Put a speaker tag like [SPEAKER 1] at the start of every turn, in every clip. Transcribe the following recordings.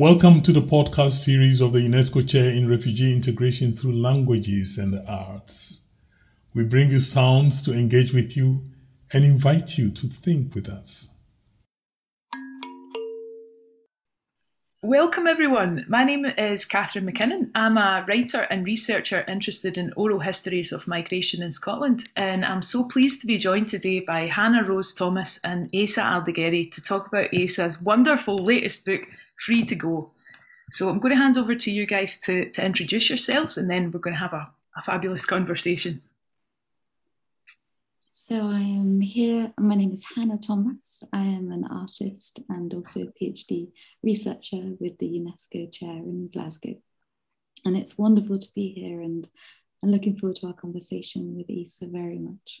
[SPEAKER 1] Welcome to the podcast series of the UNESCO Chair in Refugee Integration through Languages and the Arts. We bring you sounds to engage with you and invite you to think with us.
[SPEAKER 2] Welcome, everyone. My name is Catherine McKinnon. I'm a writer and researcher interested in oral histories of migration in Scotland, and I'm so pleased to be joined today by Hannah Rose Thomas and Asa Aldegheri to talk about Asa's wonderful latest book, Free to Go. So I'm going to hand over to you guys to, to introduce yourselves, and then we're going to have a, a fabulous conversation.
[SPEAKER 3] So I am here. My name is Hannah Thomas. I am an artist and also a PhD researcher with the UNESCO chair in Glasgow. And it's wonderful to be here and I'm looking forward to our conversation with Asa very much.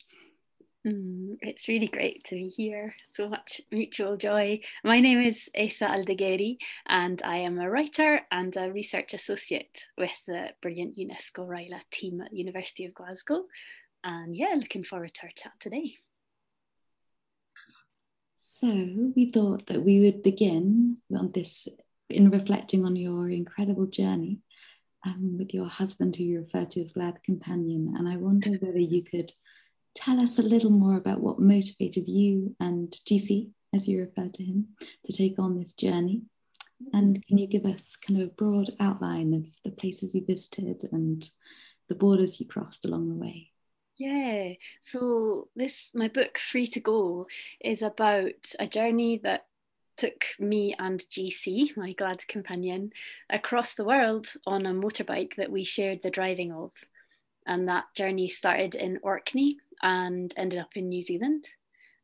[SPEAKER 4] Mm, it's really great to be here. So much mutual joy. My name is Asa Aldegheri, and I am a writer and a research associate with the brilliant UNESCO RILA team at the University of Glasgow. And yeah, looking forward to our chat today.
[SPEAKER 3] So we thought that we would begin on this in reflecting on your incredible journey um, with your husband, who you refer to as Glad Companion. And I wonder whether you could tell us a little more about what motivated you and GC, as you refer to him, to take on this journey. And can you give us kind of a broad outline of the places you visited and the borders you crossed along the way?
[SPEAKER 4] Yeah. So this my book Free to Go is about a journey that took me and GC, my glad companion, across the world on a motorbike that we shared the driving of. And that journey started in Orkney and ended up in New Zealand.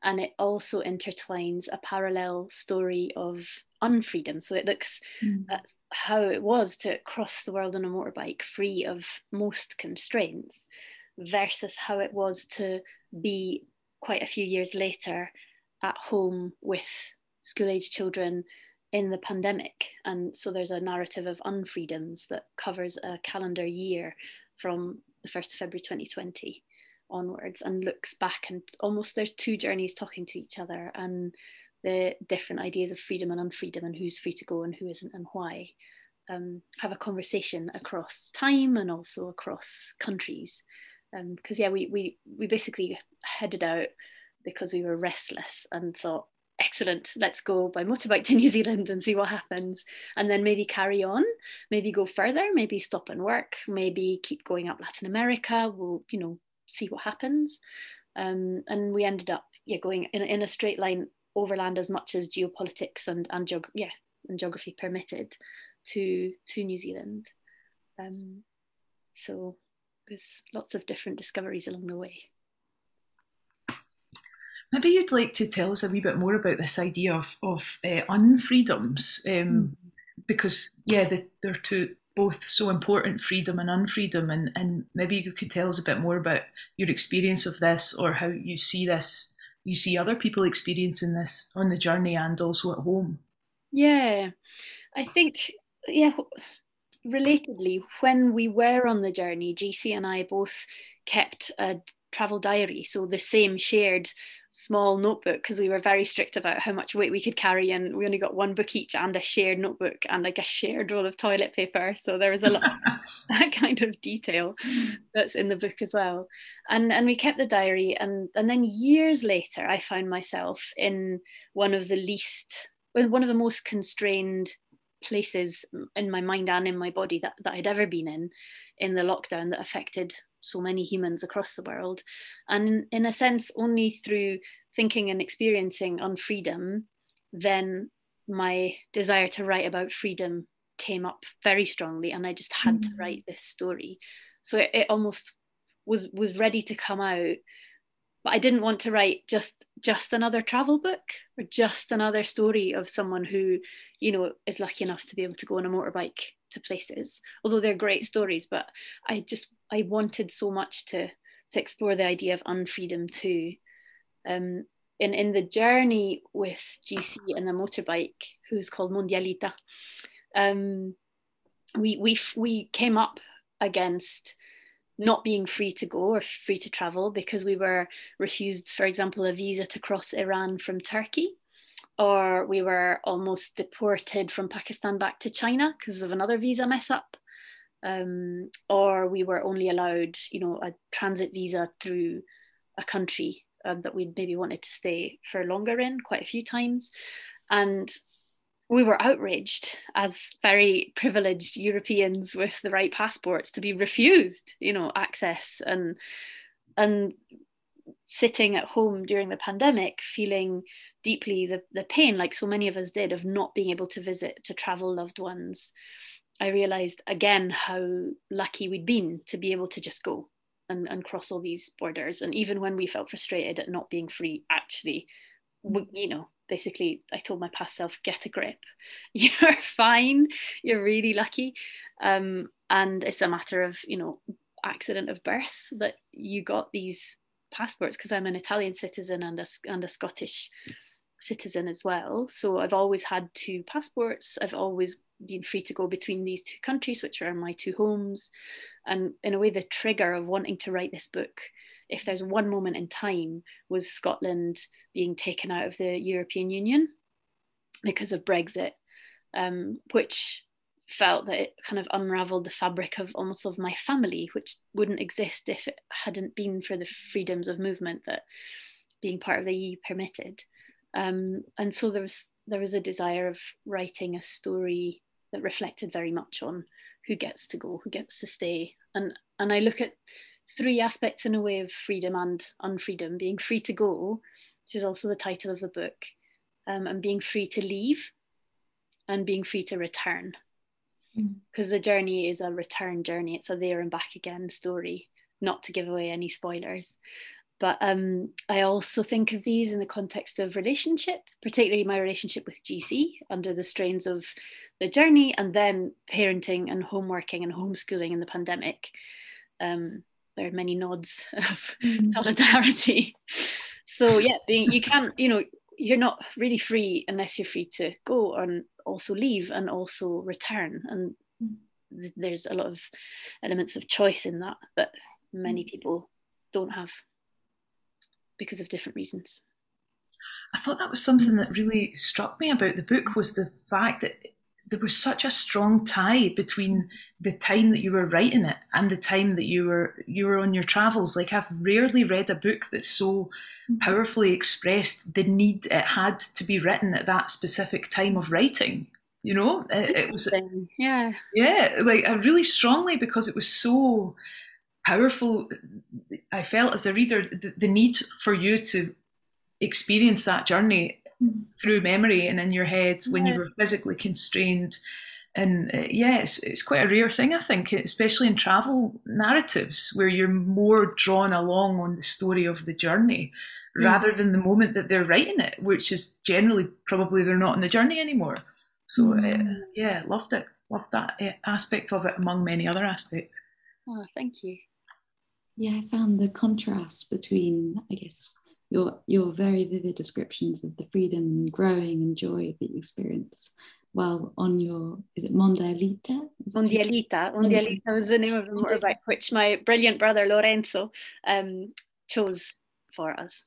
[SPEAKER 4] And it also intertwines a parallel story of unfreedom. So it looks mm. at how it was to cross the world on a motorbike free of most constraints versus how it was to be quite a few years later at home with school age children in the pandemic. And so there's a narrative of unfreedoms that covers a calendar year from the 1st of February 2020 onwards and looks back and almost there's two journeys talking to each other and the different ideas of freedom and unfreedom and who's free to go and who isn't and why um, have a conversation across time and also across countries because um, yeah, we we we basically headed out because we were restless and thought, excellent, let's go by motorbike to New Zealand and see what happens, and then maybe carry on, maybe go further, maybe stop and work, maybe keep going up Latin America. We'll you know see what happens, um, and we ended up yeah going in in a straight line overland as much as geopolitics and and geog- yeah and geography permitted to to New Zealand. Um, so there's lots of different discoveries along the way.
[SPEAKER 2] Maybe you'd like to tell us a wee bit more about this idea of, of uh, unfreedoms, um, mm. because yeah, the, they're two both so important, freedom and unfreedom, and, and maybe you could tell us a bit more about your experience of this or how you see this, you see other people experiencing this on the journey and also at home.
[SPEAKER 4] Yeah, I think yeah relatedly, when we were on the journey, GC and I both kept a travel diary, so the same shared small notebook because we were very strict about how much weight we could carry and we only got one book each and a shared notebook and like a shared roll of toilet paper. So there was a lot of that kind of detail that's in the book as well. And and we kept the diary and and then years later i found myself in one of the least one of the most constrained places in my mind and in my body that, that I'd ever been in in the lockdown that affected so many humans across the world. And in a sense, only through thinking and experiencing unfreedom, then my desire to write about freedom came up very strongly and I just had mm-hmm. to write this story. So it, it almost was was ready to come out but I didn't want to write just just another travel book or just another story of someone who, you know, is lucky enough to be able to go on a motorbike to places. Although they're great stories, but I just I wanted so much to to explore the idea of unfreedom too. Um, in in the journey with GC and the motorbike, who's called Mondialita, um, we we we came up against not being free to go or free to travel because we were refused, for example, a visa to cross Iran from Turkey. Or we were almost deported from Pakistan back to China because of another visa mess up. Um, or we were only allowed, you know, a transit visa through a country um, that we'd maybe wanted to stay for longer in quite a few times. And we were outraged as very privileged Europeans with the right passports to be refused, you know, access and and sitting at home during the pandemic feeling deeply the, the pain like so many of us did of not being able to visit to travel loved ones. I realized again how lucky we'd been to be able to just go and, and cross all these borders. And even when we felt frustrated at not being free actually you know basically i told my past self get a grip. You're fine. You're really lucky. Um, and it's a matter of you know accident of birth that you got these passports because i'm an italian citizen and a, and a scottish citizen as well. So i've always had two passports. I've always been free to go between these two countries which are my two homes. And in a way the trigger of wanting to write this book if there's one moment in time, was Scotland being taken out of the European Union because of Brexit, um, which felt that it kind of unraveled the fabric of almost of my family, which wouldn't exist if it hadn't been for the freedoms of movement that being part of the EU permitted. Um, and so there was there was a desire of writing a story that reflected very much on who gets to go, who gets to stay, and and I look at three aspects in a way of freedom and unfreedom being free to go, which is also the title of the book, um, and being free to leave and being free to return. Because mm. the journey is a return journey, it's a there and back again story, not to give away any spoilers. But um, I also think of these in the context of relationship, particularly my relationship with GC under the strains of the journey and then parenting and homeworking and homeschooling in the pandemic. Um, there are many nods of mm. solidarity. So yeah, being you can't, you know, you're not really free unless you're free to go and also leave and also return. And th- there's a lot of elements of choice in that that many mm. people don't have because of different reasons.
[SPEAKER 2] I thought that was something that really struck me about the book was the fact that there was such a strong tie between the time that you were writing it and the time that you were you were on your travels. Like i've rarely read a book that so mm-hmm. powerfully expressed the need it had to be written at that specific time of writing you know? It, it was
[SPEAKER 4] yeah.
[SPEAKER 2] Yeah like I really strongly because it was so powerful i felt as a reader the, the need for you to experience that journey through memory and in your head when you were physically constrained. And uh, yeah, it's, it's quite a rare thing, I think, especially in travel narratives where you're more drawn along on the story of the journey mm. rather than the moment that they're writing it, which is generally probably they're not on the journey anymore. So uh, mm. uh, yeah, loved it. Loved that uh, aspect of it among many other aspects.
[SPEAKER 4] Oh, thank you.
[SPEAKER 3] Yeah, I found the contrast between, I guess, your your very vivid descriptions of the freedom and growing and joy that you experience while on your is it Mondialita?
[SPEAKER 4] Mondialita. Mondialita was the name of the motorbike which my brilliant brother Lorenzo um, chose for us.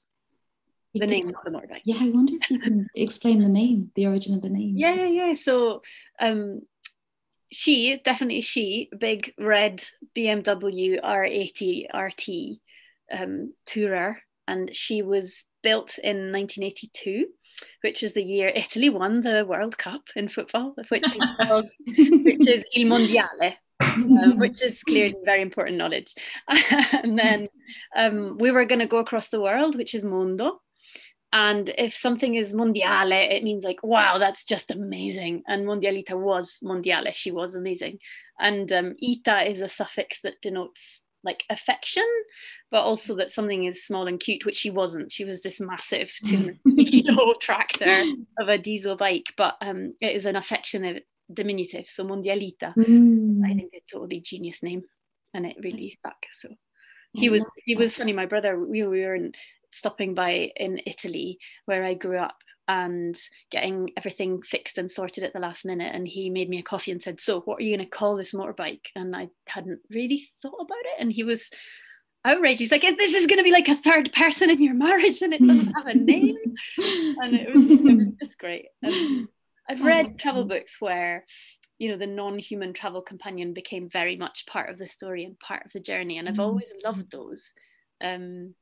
[SPEAKER 4] The name of the motorbike.
[SPEAKER 3] Yeah, I wonder if you can explain the name, the origin of the name.
[SPEAKER 4] Yeah, yeah. So um, she, definitely she, big red BMW R80 RT um, tourer and she was built in 1982 which is the year Italy won the World Cup in football, which is, called, which is Il Mondiale, uh, which is clearly very important knowledge. and then um, we were going to go across the world, which is Mondo. And if something is mondiale, it means like, wow, that's just amazing. And mondialita was mondiale, she was amazing. And um, ita is a suffix that denotes like affection, but also that something is small and cute, which she wasn't. She was this massive 250 kilo tractor of a diesel bike, but um, it is an affectionate diminutive, so Mondialita. Mm. I think it's a totally genius name, and it really stuck. So he was he was funny. My brother, we, we were in, stopping by in Italy where I grew up, and getting everything fixed and sorted at the last minute. And he made me a coffee and said, So, what are you going to call this motorbike? And I hadn't really thought about it. And he was outraged. He's like, this is going to be like a third person in your marriage and it doesn't have a name. and it was, it was just great. And I've read oh, travel books where, you know, the non human travel companion became very much part of the story and part of the journey. And I've mm. always loved those. Um,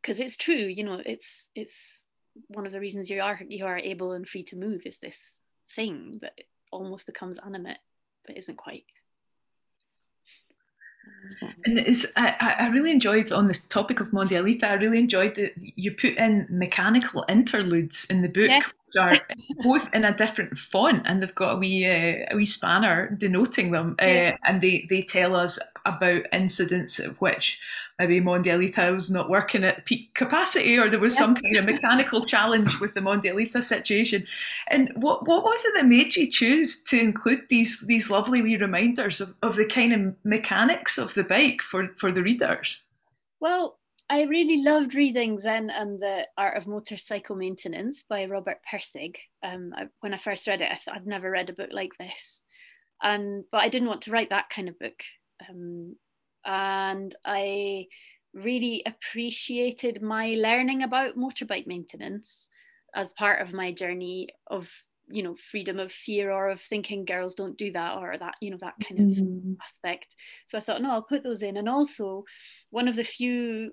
[SPEAKER 4] because it's true, you know, it's it's one of the reasons you are you are able and free to move is this thing that almost becomes animate but isn't quite
[SPEAKER 2] and it's I, I really enjoyed on this topic of Mondialita. I really enjoyed that you put in mechanical interludes in the book, which are both in a different font, and they've got a wee uh, a wee spanner denoting them, uh, yeah. and they they tell us about incidents of which maybe Mondialita was not working at peak capacity or there was yeah. some kind of mechanical challenge with the Mondialita situation. And what, what was it that made you choose to include these these lovely wee reminders of, of the kind of mechanics of the bike for, for the readers?
[SPEAKER 4] Well, I really loved reading Zen and the Art of Motorcycle Maintenance by Robert Pirsig. Um, I, when I first read it, I thought I'd never read a book like this. And but I didn't want to write that kind of book. Um, and I really appreciated my learning about motorbike maintenance as part of my journey of you know freedom of fear or of thinking girls don't do that or that you know that kind of mm. aspect so i thought no i'll put those in and also one of the few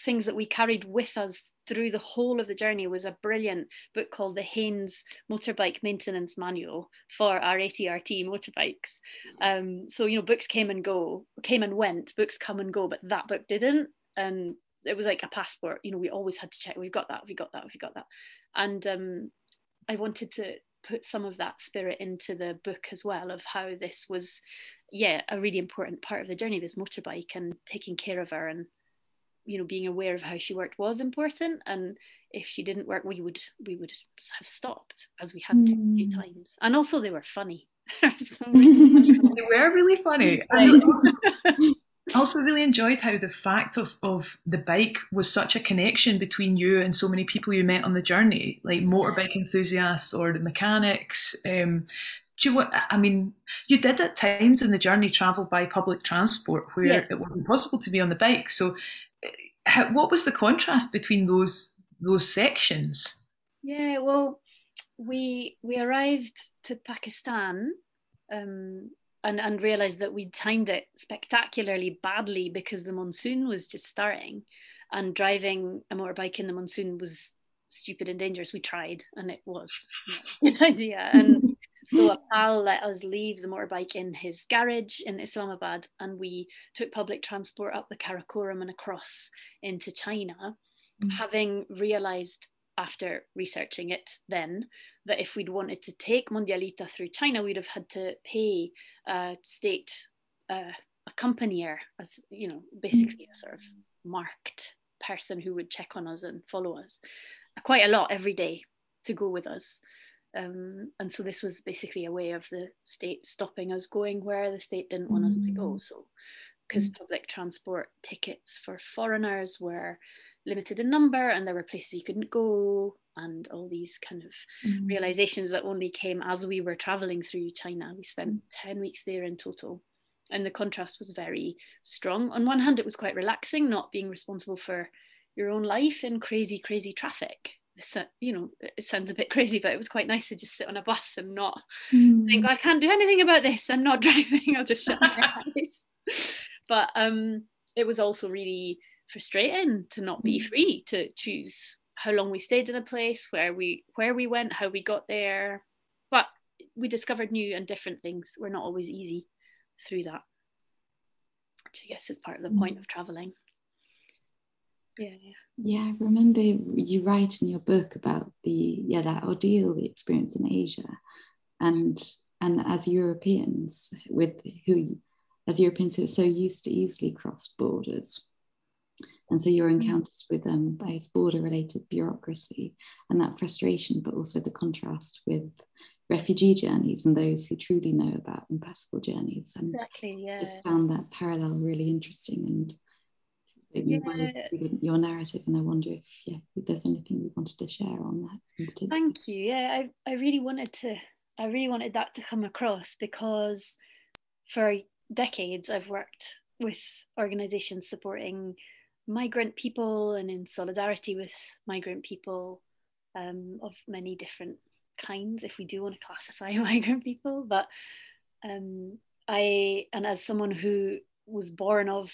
[SPEAKER 4] things that we carried with us through the whole of the journey was a brilliant book called the Haynes Motorbike Maintenance Manual for R80 RT motorbikes. Um, so, you know, books came and go, came and went, books come and go, but that book didn't. And it was like a passport, you know, we always had to check, we've got that, we got that, we got that. And um, I wanted to put some of that spirit into the book as well of how this was, yeah, a really important part of the journey, this motorbike and taking care of her and you know being aware of how she worked was important and if she didn't work we would we would have stopped as we had mm. to a few mm. times and also they were funny
[SPEAKER 2] they were really funny I also really enjoyed how the fact of, of the bike was such a connection between you and so many people you met on the journey, like motorbike enthusiasts or the mechanics. Um, do you, I mean, you did at times in the journey travel by public transport where yeah. it wasn't possible to be on the bike. So how, what was the contrast between those those sections?
[SPEAKER 4] Yeah, well, we we arrived to Pakistan um, and and realized that we'd timed it spectacularly badly because the monsoon was just starting, and driving a motorbike in the monsoon was stupid and dangerous. We tried, and it was a good idea. And so a pal let us leave the motorbike in his garage in Islamabad, and we took public transport up the Karakoram and across into China, mm. having realized after researching it then that if we'd wanted to take Mondialita through China, we'd have had to pay a state uh, accompanier, as you know, basically a sort of marked person who would check on us and follow us quite a lot every day to go with us. Um, and so this was basically a way of the state stopping us going where the state didn't want us to go. Mm. So because mm. public transport tickets for foreigners were limited in number and there were places you couldn't go and all these kind of mm. realizations that only came as we were traveling through China. We spent 10 weeks there in total. And the contrast was very strong. On one hand, it was quite relaxing, not being responsible for your own life in crazy, crazy traffic you know, it sounds a bit crazy, but it was quite nice to just sit on a bus and not mm. think, I can't do anything about this. I'm not driving. I'll just shut my eyes. But um, it was also really frustrating to not be mm. free to choose how long we stayed in a place, where we where we went, how we got there. But we discovered new and different things. We're not always easy through that. Which I guess is part of the point mm. of traveling yeah
[SPEAKER 3] yeah. I remember you write in your book about the yeah that ordeal the experience in asia and and as europeans with who as europeans who are so used to easily cross borders. And so your mm. encounters with them um, by border related bureaucracy and that frustration but also the contrast with refugee journeys and those who truly know about impassable journeys. And
[SPEAKER 4] exactly yeah.
[SPEAKER 3] just found that parallel really interesting and yeah. your narrative and i wonder if yeah if there's anything you wanted to share on that
[SPEAKER 4] thank you yeah I, I really wanted to i really wanted that to come across because for decades i've worked with organizations supporting migrant people and in solidarity with migrant people um, of many different kinds, if we do want to classify migrant people. But um, I, and as someone who was born of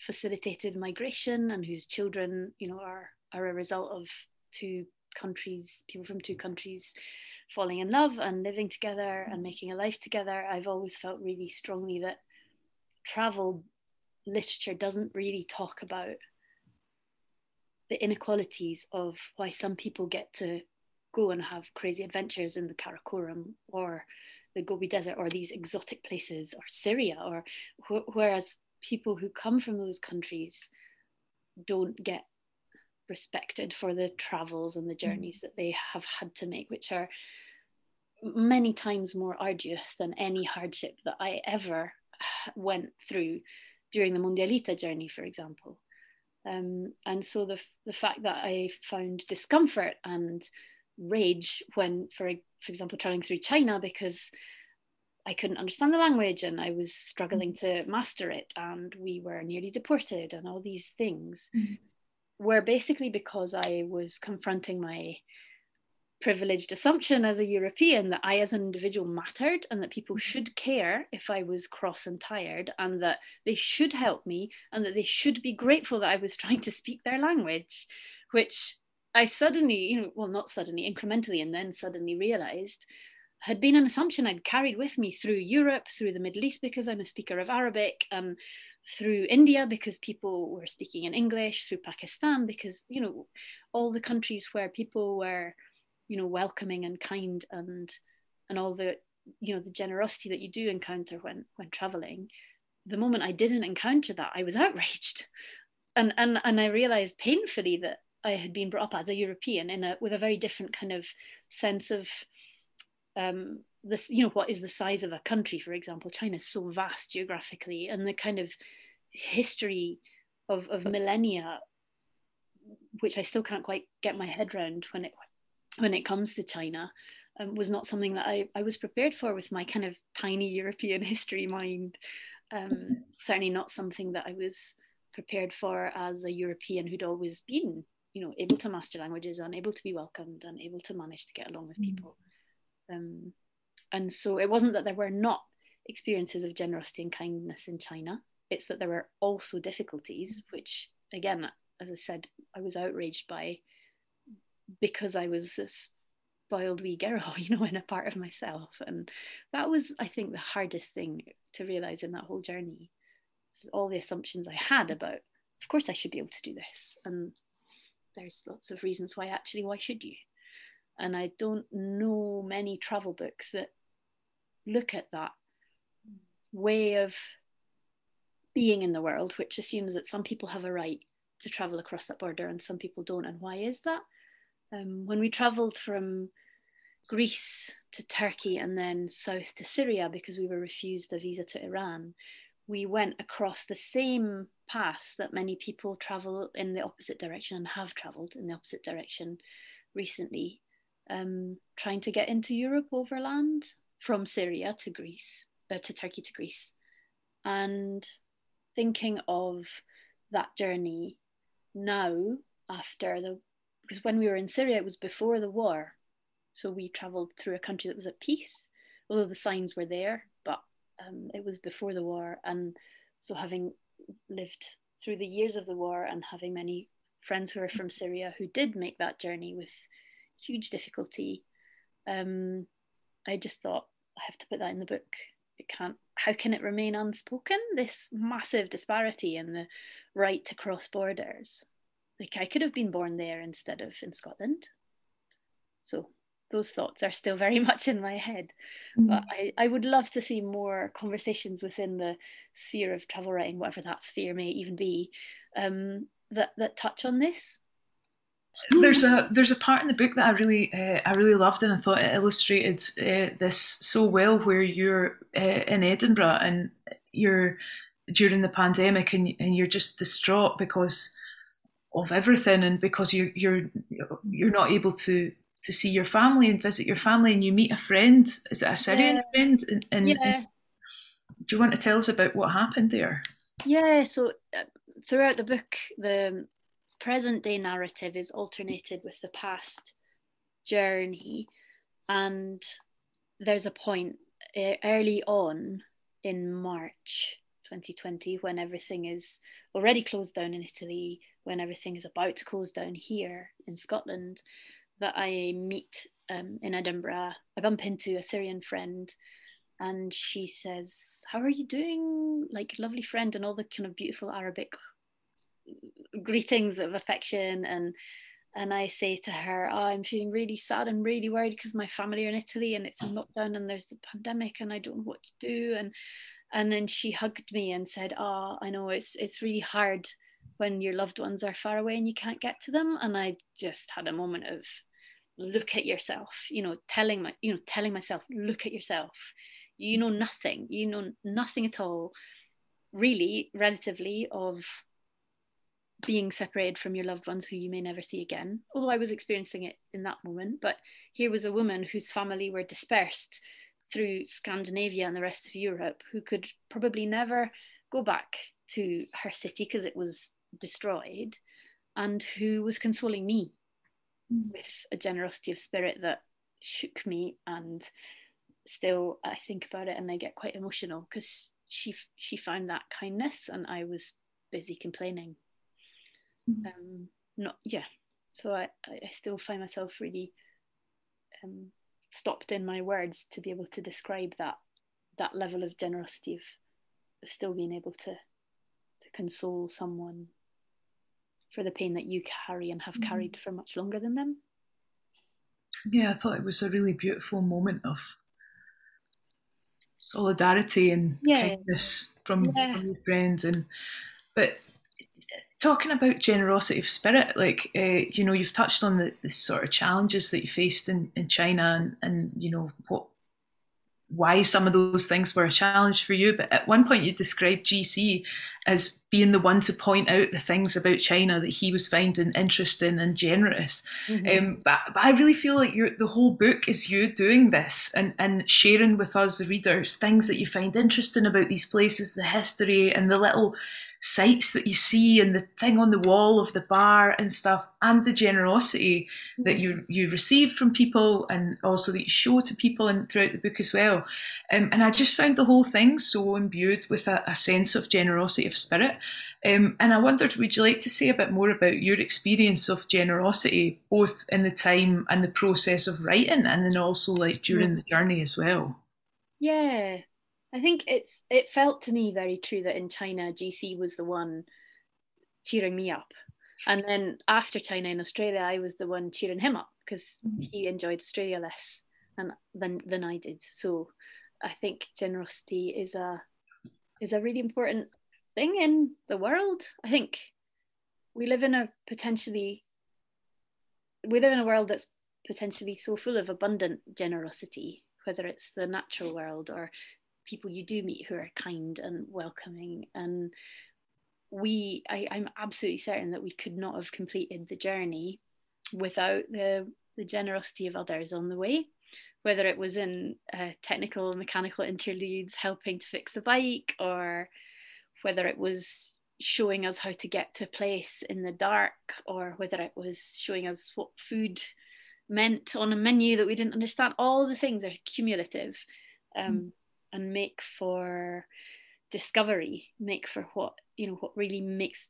[SPEAKER 4] facilitated migration and whose children, you know, are are a result of two countries, people from two countries falling in love and living together and mm-hmm. making a life together, I've always felt really strongly that travel literature doesn't really talk about the inequalities of why some people get to go and have crazy adventures in the Karakoram or the Gobi Desert or these exotic places or Syria or wh- whereas people who come from those countries don't get respected for the travels and the mm. journeys that they have had to make which are many times more arduous than any hardship that I ever went through during the Mondialita journey, for example. Um, and so the, the fact that I found discomfort and rage when, for, for example, traveling through China because I couldn't understand the language and I was struggling mm-hmm. to master it and we were nearly deported and all these things mm-hmm. were basically because I was confronting my privileged assumption as a European that I, as an individual, mattered and that people mm-hmm. should care if I was cross and tired and that they should help me and that they should be grateful that I was trying to speak their language, which I suddenly, you know, well, not suddenly, incrementally, and then suddenly realized had been an assumption I'd carried with me through Europe, through the Middle East, because I'm a speaker of Arabic, um, through India, because people were speaking in English, through Pakistan, because, you know, all the countries where people were you know welcoming and kind and and all the you know the generosity that you do encounter when when traveling the moment i didn't encounter that i was outraged. And and and i realized painfully that i had been brought up as a european in a with a very different kind of sense of um this you know what is the size of a country for example china is so vast geographically and the kind of history of of millennia which i still can't quite get my head around when it when it comes to China um, was not something that I, I was prepared for with my kind of tiny European history mind. Um, certainly not something that I was prepared for as a European who'd always been, you know, able to master languages and able to be welcomed and able to manage to get along with mm. Um, and so it wasn't that there were not experiences of generosity and kindness in China. It's that there were also difficulties, which again, as I said, I was outraged by because I was a spoiled wee girl, you know, in a part of myself. And that was, I think, the hardest thing to realize in that whole journey. All the assumptions I had about, of course, I should be able to do this. And there's lots of reasons why actually, why should you? And I don't know many travel books that look at that way of being in the world, which assumes that some people have a right to travel across that border and some people don't. And why is that? Um, when we travelled from Greece to Turkey and then south to Syria because we were refused a visa to Iran, we went across the same path that many people travel in the opposite direction and have travelled in the opposite direction recently, um, trying to get into Europe overland from Syria to Greece, uh, to Turkey to Greece, and thinking of that journey now after the because when we were in Syria, it was before the war. So we traveled through a country that was at peace, although the signs were there, but um, it was before the war. And so, having lived through the years of the war and having many friends who are from Syria who did make that journey with huge difficulty, um, I just thought, I have to put that in the book. It can't, how can it remain unspoken? This massive disparity in the right to cross borders like I could have been born there instead of in Scotland. So those thoughts are still very much in my head. Mm. But I, I would love to see more conversations within the sphere of travel writing, whatever that sphere may even be, um, that that touch on this.
[SPEAKER 2] There's a there's a part in the book that I really uh, I really loved and I thought it illustrated uh, this so well where you're uh, in Edinburgh and you're during the pandemic and and you're just distraught because of everything and because you're you're you're not able to to see your family and visit your family and you meet a friend is it a syrian yeah. friend and, and,
[SPEAKER 4] yeah.
[SPEAKER 2] do you want to tell us about what happened there
[SPEAKER 4] Yeah, so uh, throughout the book, the present day narrative is alternated with the past journey, and there's a point early on in March 2020 when everything is already closed down in Italy, when everything is about to close down here in Scotland, that I meet um, in Edinburgh. I bump into a Syrian friend and she says, How are you doing? Like, lovely friend, and all the kind of beautiful Arabic greetings of affection and and I say to her, oh, I'm feeling really sad and really worried because my family are in Italy and it's in lockdown and there's the pandemic and I don't know what to do. And and then she hugged me and said, Oh, I know it's it's really hard when your loved ones are far away and you can't get to them. And I just had a moment of look at yourself, you know, telling my, you know, telling myself, look at yourself. You know nothing, you know nothing at all, really, relatively, of being separated from your loved ones who you may never see again. Although I was experiencing it in that moment, but here was a woman whose family were dispersed through Scandinavia and the rest of Europe who could probably never go back to her city because it was destroyed and who was consoling me mm. with a generosity of spirit that shook me and still I think about it and I get quite emotional because she she found that kindness and I was busy complaining. Um not yeah so I, I still find myself really um stopped in my words to be able to describe that that level of generosity of, of still being able to to console someone for the pain that you carry and have mm-hmm. carried for much longer than them.
[SPEAKER 2] Yeah, I thought it was a really beautiful moment of solidarity and yeah. kindness from, yeah. from your friends and but talking about generosity of spirit, like uh, you know, you've touched on the, the, sort of challenges that you faced in, in China, and, and you know what, why some of those things were a challenge for you. But at one point, you described GC as being the one to point out the things about China that he was finding interesting and generous. Mm-hmm. Um, but, but I really feel like the whole book is you doing this and, and sharing with us, the readers, things that you find interesting about these places, the history, and the little sights that you see and the thing on the wall of the bar and stuff and the generosity that you you receive from people and also that you show to people and throughout the book as well. Um, and I just found the whole thing so imbued with a, a sense of generosity of spirit. Um, and I wondered would you like to say a bit more about your experience of generosity both in the time and the process of writing and then also like during the journey as well?
[SPEAKER 4] Yeah I think it's it felt to me very true that in China GC was the one cheering me up. And then after China in Australia, I was the one cheering him up because mm-hmm. he enjoyed Australia less and than than I did. So I think generosity is a is a really important thing in the world. I think we live in a potentially we live in a world that's potentially so full of abundant generosity, whether it's the natural world or people you do meet who are kind and welcoming. And we I, i'm absolutely certain that we could not have completed the journey without the the generosity of others on the way whether it was in uh, technical mechanical interludes helping to fix the bike or whether it was showing us how to get to a place in the dark or whether it was showing us what food meant on a menu that we didn't understand. All the things are cumulative. Um, mm and make for discovery make for what you know what really makes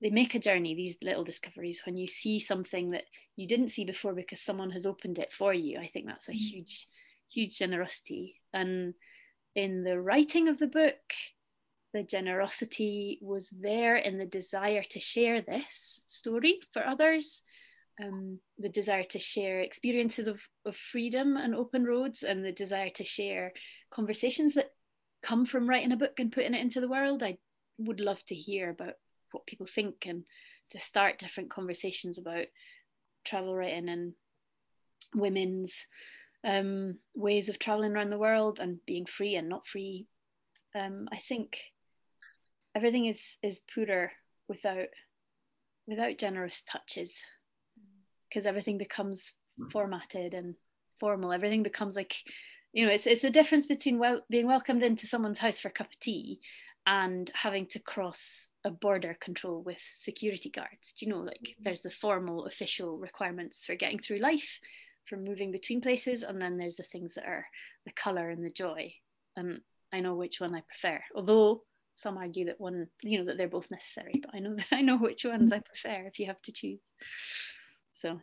[SPEAKER 4] they make a journey these little discoveries when you see something that you didn't see before because someone has opened it for you i think that's a mm. huge huge generosity and in the writing of the book the generosity was there in the desire to share this story for others um, the desire to share experiences of, of freedom and open roads and the desire to share conversations that come from writing a book and putting it into the world. I would love to hear about what people think and to start different conversations about travel writing and women's um, ways of traveling around the world and being free and not free. Um, I think everything is is poorer without without generous touches because everything becomes formatted and formal. Everything becomes like, you know, it's it's the difference between well being welcomed into someone's house for a cup of tea and having to cross a border control with security guards. Do you know, like mm-hmm. there's the formal official requirements for getting through life, for moving between places, and then there's the things that are the colour and the joy. And I know which one I prefer. Although some argue that one, you know, that they're both necessary, but I know that I know which ones I prefer if you have to choose. So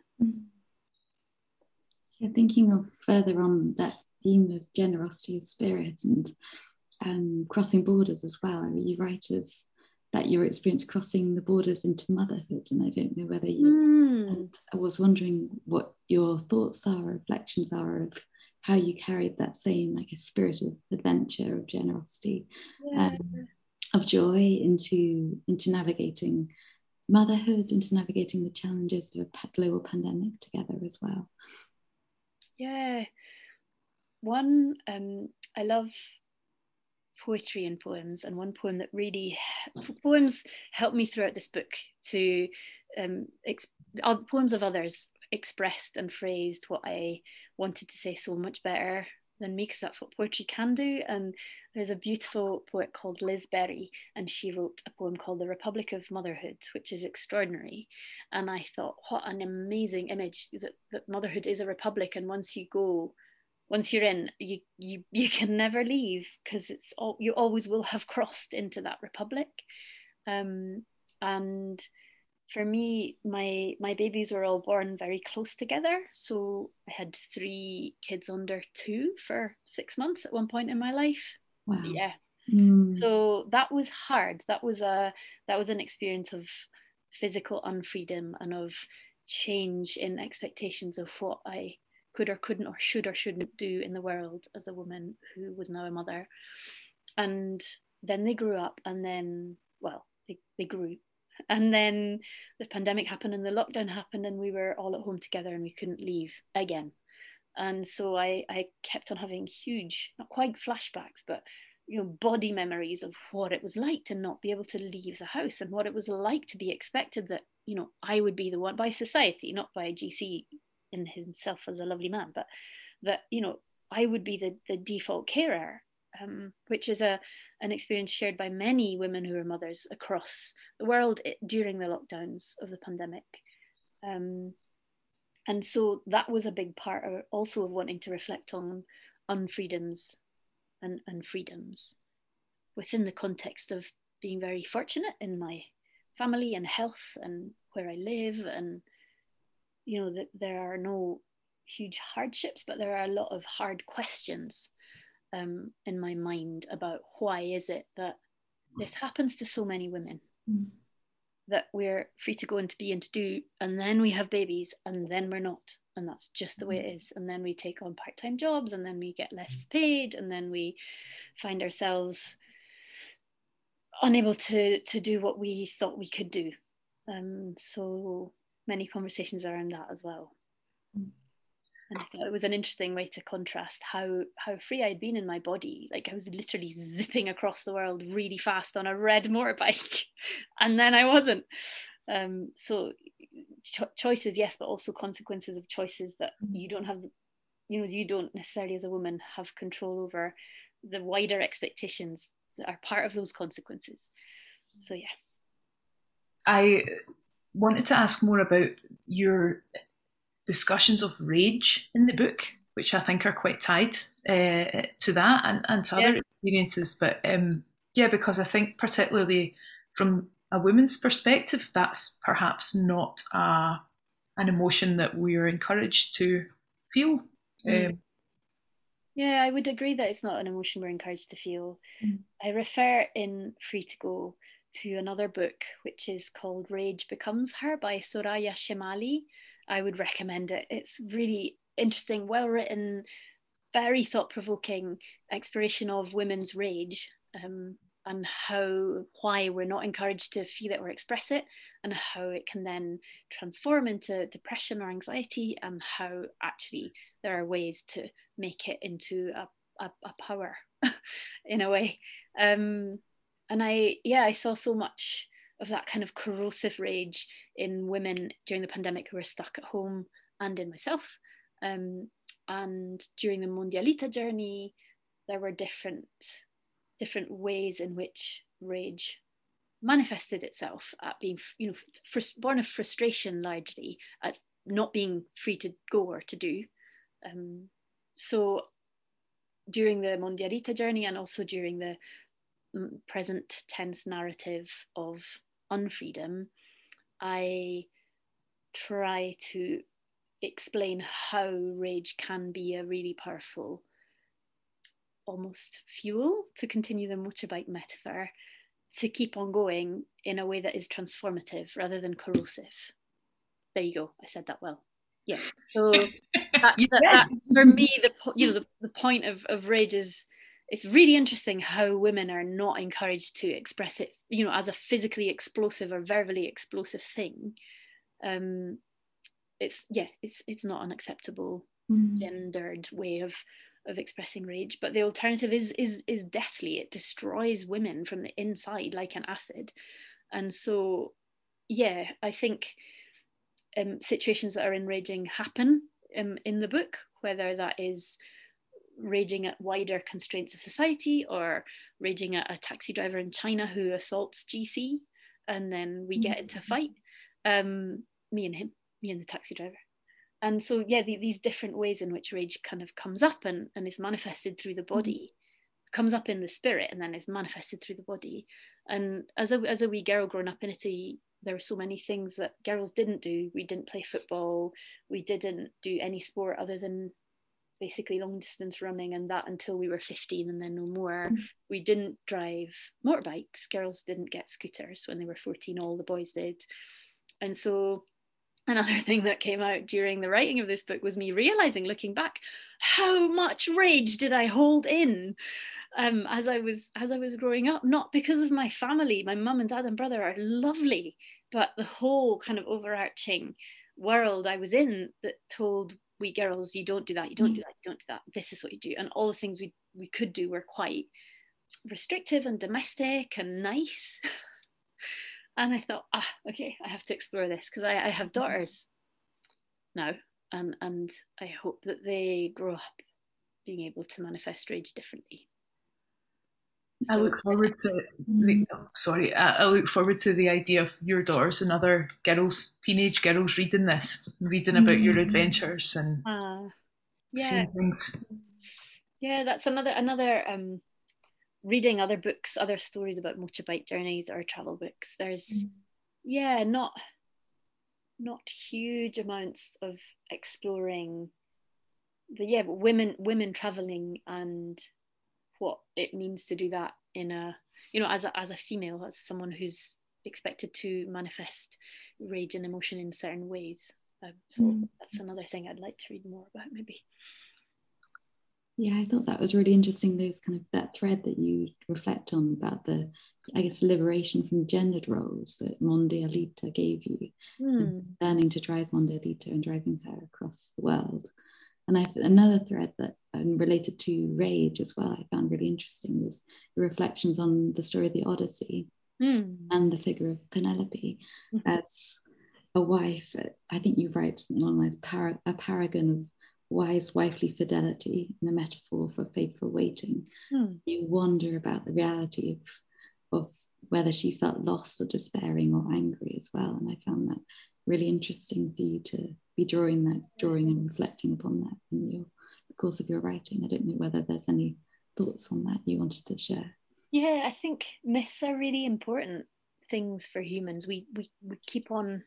[SPEAKER 3] yeah, thinking of further on that theme of generosity of spirit and um, crossing borders as well. I mean, you write of that your experience crossing the borders into motherhood, and I don't know whether you. Mm. And I was wondering what your thoughts are, reflections are of how you carried that same, like a spirit of adventure, of generosity, yeah. um, of joy into into navigating motherhood, into navigating the challenges of a global pandemic together as well.
[SPEAKER 4] Yeah, one um, I love poetry and poems and one poem that really poems helped me throughout this book to um, poems of others expressed and phrased what I wanted to say so much better than me because that's what poetry can do. And there's a beautiful poet called Liz Berry and she wrote a poem called The Republic of Motherhood which is extraordinary. And I thought what an amazing image that, that motherhood is a republic and once you go once you're in, you you you can never leave because it's all you always will have crossed into that republic. Um, and for me, my my babies were all born very close together. So I had three kids under two for six months at one point in my life. Wow. Yeah. Mm. So that was hard. That was a that was an experience of physical unfreedom and of change in expectations of what I could or couldn't or should or shouldn't do in the world as a woman who was now a mother. And then they grew up and then, well, they, they grew. And then the pandemic happened and the lockdown happened and we were all at home together and we couldn't leave again. And so I, I kept on having huge, not quite flashbacks, but you know, body memories of what it was like to not be able to leave the house and what it was like to be expected that, you know, I would be the one by society, not by a GC in himself as a lovely man, but that you know I would be the the default carer, um, which is a an experience shared by many women who are mothers across the world during the lockdowns of the pandemic. Um, and so that was a big part of, also of wanting to reflect on unfreedoms and, and freedoms within the context of being very fortunate in my family and health and where I live and you know that there are no huge hardships but there are a lot of hard questions um, in my mind about why is it that this happens to so many women mm. that we're free to go and to be and to do and then we have babies and then we're not. And that's just the way it is. And then we take on part-time jobs and then we get less paid and then we find ourselves unable to to do what we thought we could do. Um, so many conversations around that as well. Mm. And I thought it was an interesting way to contrast how how free I'd been in my body. Like I was literally zipping across the world really fast on a red motorbike, and then I wasn't. Um, so cho- choices, yes, but also consequences of choices that mm. you don't have. You know, you don't necessarily as a woman have control over the wider expectations that are part of those consequences. So yeah.
[SPEAKER 2] I wanted to ask more about your discussions of rage in the book, which I think are quite tied uh, to that and, and to yeah. other experiences. But um, yeah, because I think particularly from a woman's perspective, that's perhaps not a, an emotion that we are encouraged to feel. Mm. Um,
[SPEAKER 4] yeah, I would agree that it's not an emotion we're encouraged to feel. Mm. I refer in Free to Go to another book which is called Rage Becomes Her by Soraya Chemaly. I would recommend it. It's really interesting, well written, very thought provoking exploration of women's rage um, and how, why we're not encouraged to feel it or express it, and how it can then transform into depression or anxiety, and how actually there are ways to make it into a, a, a power in a way. Um, and I yeah I saw so much of that kind of corrosive rage in women during the pandemic who were stuck at home and in myself. Um, and during the Mondialita journey, there were different different ways in which rage manifested itself at being, you know, fr- born of frustration largely at not being free to go or to do. Um, so during the Mondialita journey and also during the present tense narrative of unfreedom, I try to explain how rage can be a really powerful almost fuel to continue the motorbike metaphor to keep on going in a way that is transformative rather than corrosive. There you go. I said that well. Yeah. So that, that, that, for me, the you know the, the point of, of rage is it's really interesting how women are not encouraged to express it, you know, as a physically explosive or verbally explosive thing. Um, it's yeah, it's it's not an acceptable mm. gendered way of of expressing rage but the alternative is is is deathly it destroys women from the inside like an acid and so yeah i think um, situations that are enraging happen um, in the book whether that is raging at wider constraints of society or raging at a taxi driver in china who assaults gc and then we get into a mm-hmm. fight um, me and him me and the taxi driver and so yeah the, these different ways in which rage kind of comes up and, and is manifested through the body mm. comes up in the spirit and then is manifested through the body and as a, as a wee girl growing up in italy there were so many things that girls didn't do we didn't play football we didn't do any sport other than basically long distance running and that until we were 15 and then no more. Mm. we didn't drive motorbikes. Girls didn't get scooters when they were 14 all the boys did. And so another thing that came out during the writing of this book was me realizing looking back how much rage did i hold in um, as i was as i was growing up. Not because of my family. My mum and dad and brother are lovely but the whole kind of overarching world i was in that told we girls you don't do that you don't do that you don't do that. This is what you do. And all the things we we could do were quite restrictive and domestic and nice. And I thought, ah, okay, I have to explore this because I, I have mm-hmm. daughters now, and and I hope that they grow up being able to manifest rage differently.
[SPEAKER 2] I look forward to the, oh, sorry. I, I, look forward to the idea of your daughters and other girls, teenage girls, reading this, reading about mm-hmm. your adventures and uh, yeah. seeing things.
[SPEAKER 4] Yeah, that's another another um, reading other books, other stories about motorbike journeys or travel books, there's mm. yeah, not not huge amounts of exploring the yeah, but women women traveling and what it means to do that in a you know as a as a female, as someone who's expected to manifest rage and emotion in certain ways. Um, so mm. that's another thing I'd like to read more about maybe.
[SPEAKER 3] Yeah, I thought that was really interesting. Those kind of that thread that you reflect on about the, I guess, liberation from gendered roles that Mondialita gave you, mm. learning to drive Mondialita and driving her across the world. And I another thread that um, related to rage as well. I found really interesting was the reflections on the story of the Odyssey mm. and the figure of Penelope mm-hmm. as a wife. I think you write something along like para, a paragon of wise wifely fidelity and a metaphor for faithful waiting. Hmm. You wonder about the reality of, of whether she felt lost or despairing or angry as well. And I found that really interesting for you to be drawing that, drawing and reflecting upon that in your the course of your writing. I don't know whether there's any thoughts on that you wanted to share.
[SPEAKER 4] Yeah, I think myths are really important things for humans. We we, we keep on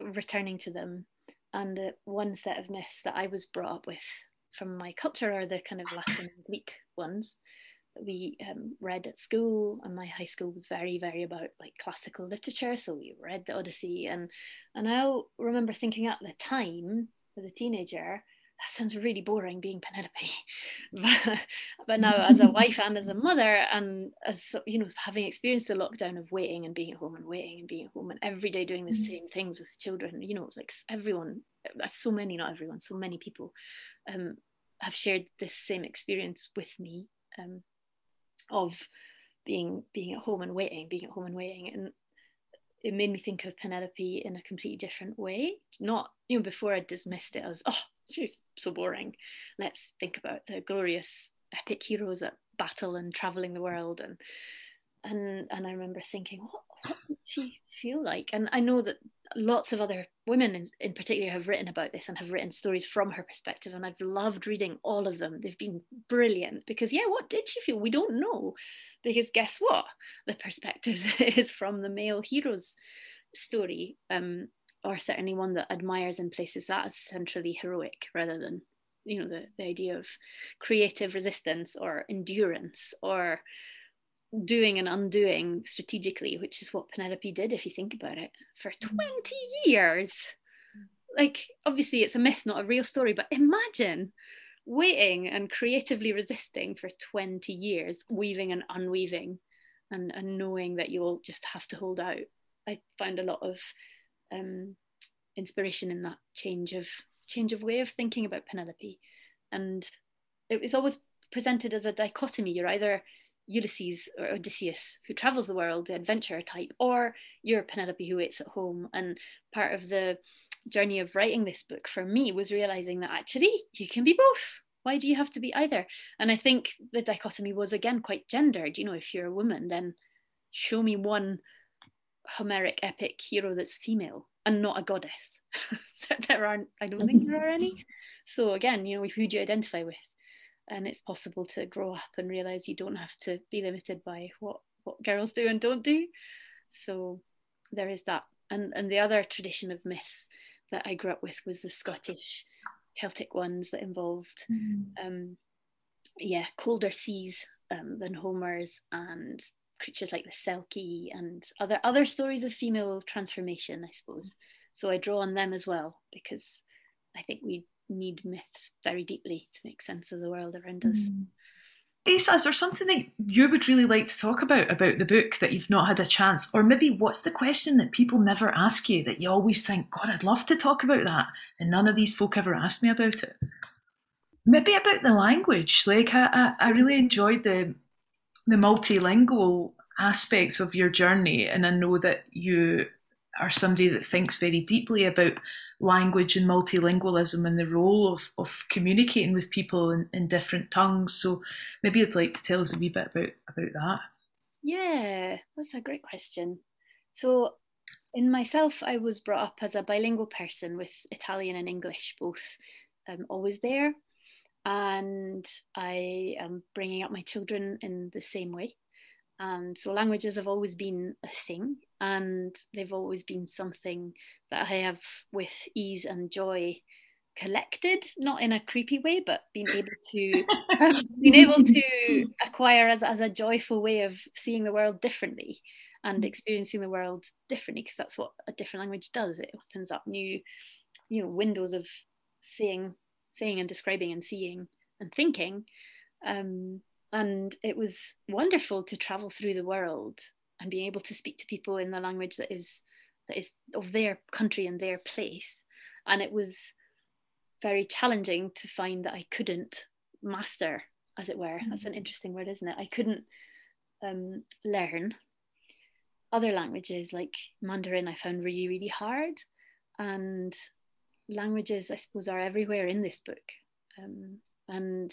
[SPEAKER 4] returning to them and the one set of myths that I was brought up with from my culture are the kind of Latin and Greek ones we um, read at school. And my high school was very, very about like classical literature, so we read the Odyssey. And and I remember thinking at the time as a teenager, that sounds really boring being Penelope. but, but now as a wife and as a mother and as you know having experienced the lockdown of waiting and being at home and waiting and being at home and every day doing the mm-hmm. same things with children, you know, it's like everyone, uh, so many, not everyone, so many people um, have shared this same experience with me um, of being being at home and waiting, being at home and waiting. And it made me think of Penelope in a completely different way. Not, you know, before I dismissed it as, oh, she's so boring. Let's think about the glorious epic heroes that battle and traveling the world. And and and I remember thinking, what, what did she feel like? And I know that lots of other women in, in particular have written about this and have written stories from her perspective and i've loved reading all of them they've been brilliant because yeah what did she feel we don't know because guess what the perspective is from the male hero's story um, or certainly one that admires and places that as centrally heroic rather than you know the, the idea of creative resistance or endurance or doing and undoing strategically, which is what Penelope did, if you think about it, for mm. 20 years. Like, obviously, it's a myth, not a real story, but imagine waiting and creatively resisting for 20 years, weaving and unweaving, and, and knowing that you'll just have to hold out. I found a lot of um, inspiration in that change of change of way of thinking about Penelope, and it was always presented as a dichotomy. You're either Ulysses or Odysseus who travels the world, the adventurer type, or you're Penelope who waits at home. And part of the journey of writing this book for me was realizing that actually you can be both. Why do you have to be either? And I think the dichotomy was again quite gendered. You know, if you're a woman, then show me one Homeric epic hero that's female and not a goddess. there aren't, I don't think there are any. So again, you know, who do you identify with? And it's possible to grow up and realize you don't have to be limited by what what girls do and don't do. So there is that. And and the other tradition of myths that i grew up with was the scottish celtic ones that involved mm. um yeah colder seas um, than homer's and creatures like the selkie and other other stories of female transformation i suppose. So i draw on them as well because i think we need myths very deeply to make sense of the world around us. Mm.
[SPEAKER 2] Esa, is there something that you would really like to talk about about the book that you've not had a chance? Or maybe what's the question that people never ask you that you always think, God, I'd love to talk about that, and none of these folk ever asked me about it? Maybe about the language. Like I, I really enjoyed the the multilingual aspects of your journey, and I know that you are somebody that thinks very deeply about language and multilingualism and the role of, of communicating with people in, in different tongues. So maybe you'd like to tell us a wee bit about, about that.
[SPEAKER 4] Yeah, that's a great question. So in myself, I was brought up as a bilingual person with Italian and English both um, always there. And I am bringing up my children in the same way. And so languages have always been a thing and they've always been something that I have with ease and joy collected, not in a creepy way, but being able to being able to acquire as, as a joyful way of seeing the world differently and mm. experiencing the world differently, because that's what a different language does. It opens up new, you know, windows of seeing, saying and describing and seeing and thinking. Um, and it was wonderful to travel through the world and being able to speak to people in the language that is that is of their country and their place. And it was very challenging to find that i couldn't master as it were. That's an mm. interesting word isn't it? I couldn't um, learn other languages. Like mandarin i found really really hard. And languages i suppose are everywhere in this book. Um, and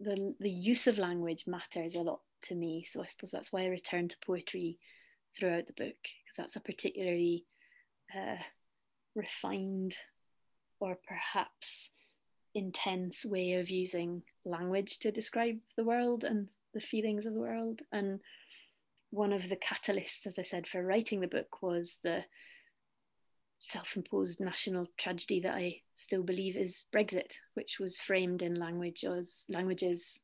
[SPEAKER 4] the the use of language matters a lot to me. So I suppose that's why I return to poetry throughout the book because that's a particularly uh, refined or perhaps intense way of using language to describe the world and the feelings of the world. And one of the catalysts, as I said, for writing the book was the self-imposed national tragedy that I still believe is Brexit, which was framed in language as languages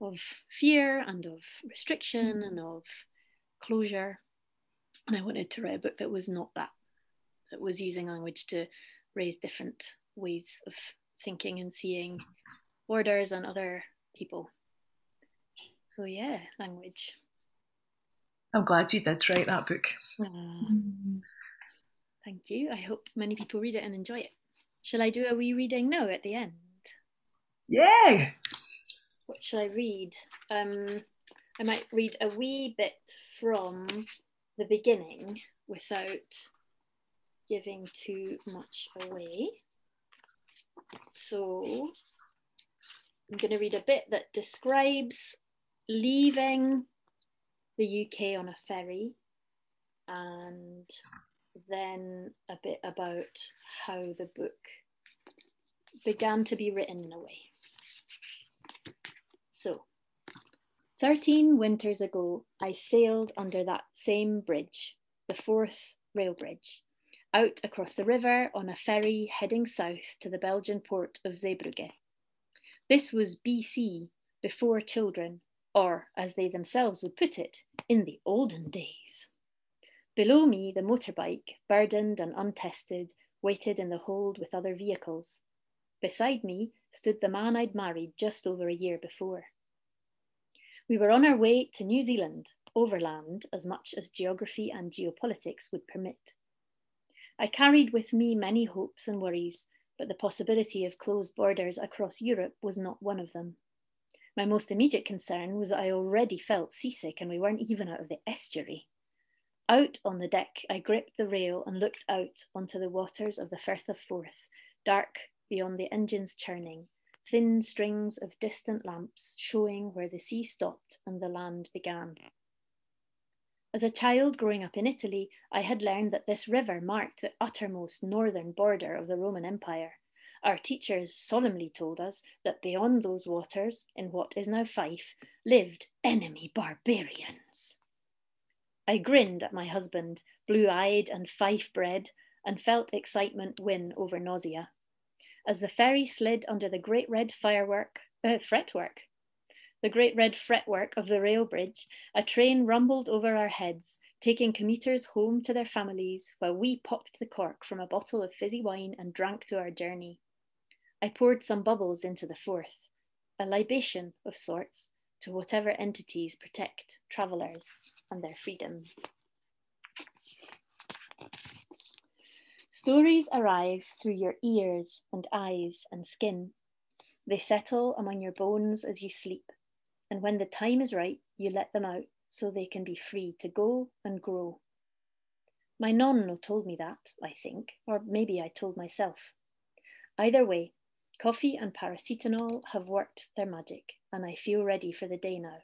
[SPEAKER 4] of fear and of restriction mm. and of closure. And I wanted to write a book that was not that, that was using language to raise different ways of thinking and seeing borders and other people. So yeah, language.
[SPEAKER 2] I'm glad you did write that book.
[SPEAKER 4] Mm. Thank you. I hope many people read it and enjoy it. Shall I do a wee reading now at the end?
[SPEAKER 2] Yeah.
[SPEAKER 4] What shall I read? Um, I might read a wee bit from the beginning without giving too much away. So I'm going to read a bit that describes leaving the UK on a ferry, and then a bit about how the book began to be written in a way. So, 13 winters ago, I sailed under that same bridge, the Forth rail bridge, out across the river on a ferry heading south to the Belgian port of Zeebrugge. This was BC, before children, or as they themselves would put it, in the olden days. Below me, the motorbike, burdened and untested, waited in the hold with other vehicles. Beside me stood the man I'd married just over a year before. We were on our way to New Zealand, overland as much as geography and geopolitics would permit. I carried with me many hopes and worries, but the possibility of closed borders across Europe was not one of them. My most immediate concern was that I already felt seasick and we weren't even out of the estuary. Out on the deck, I gripped the rail and looked out onto the waters of the Firth of Forth, dark beyond the engine's churning, thin strings of distant lamps showing where the sea stopped and the land began. As a child growing up in Italy, I had learned that this river marked the uttermost northern border of the Roman Empire. Our teachers solemnly told us that beyond those waters, in what is now Fife, lived enemy barbarians. I grinned at my husband, blue eyed and Fife bred, and felt excitement win over nausea. As the ferry slid under the great red firework, uh, fretwork, the great red fretwork of the rail bridge, a train rumbled over our heads, taking commuters home to their families while we popped the cork from a bottle of fizzy wine and drank to our journey. I poured some bubbles into the Forth, a libation of sorts to whatever entities protect travellers and their freedoms. Stories arrive through your ears and eyes and skin. They settle among your bones as you sleep, and when the time is right, you let them out so they can be free to go and grow. My nonno told me that, I think, or maybe I told myself. Either way, Coffee and paracetamol have worked their magic, and I feel ready for the day now.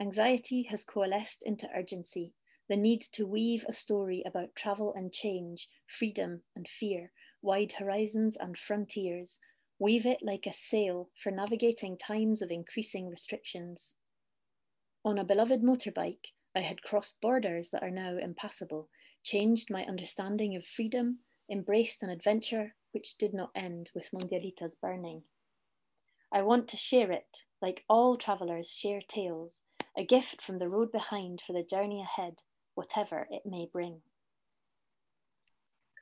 [SPEAKER 4] Anxiety has coalesced into urgency, the need to weave a story about travel and change, freedom and fear, wide horizons and frontiers, weave it like a sail for navigating times of increasing restrictions. On a beloved motorbike, I had crossed borders that are now impassable, changed my understanding of freedom, embraced an adventure which did not end with Mondialita's burning. I want to share it, like all travellers share tales, a gift from the road behind for the journey ahead, whatever it may bring.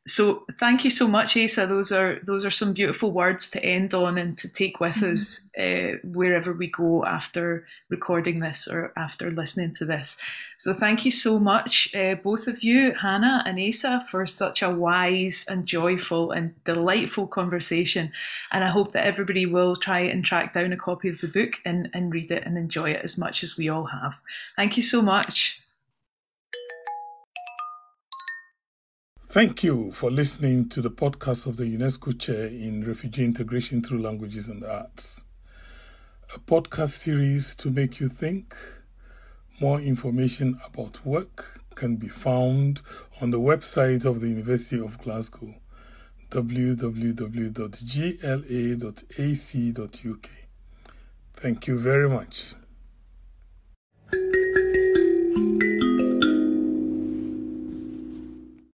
[SPEAKER 2] So thank you so much, Esa. Those are those are some beautiful words to end on and to take with mm-hmm. us uh, wherever we go after recording this or after listening to this. So thank you so much, uh, both of you, Hannah and Esa, for such a wise and joyful and delightful conversation. And I hope that everybody will try and track down a copy of the book and, and read it and enjoy it as much as we all have. Thank you so much.
[SPEAKER 1] Thank you for listening to the podcast of the UNESCO Chair in Refugee Integration Through Languages and Arts, a podcast series to make you think. More information about work can be found on the website of the University of Glasgow, www.gla.ac.uk. Thank you very much.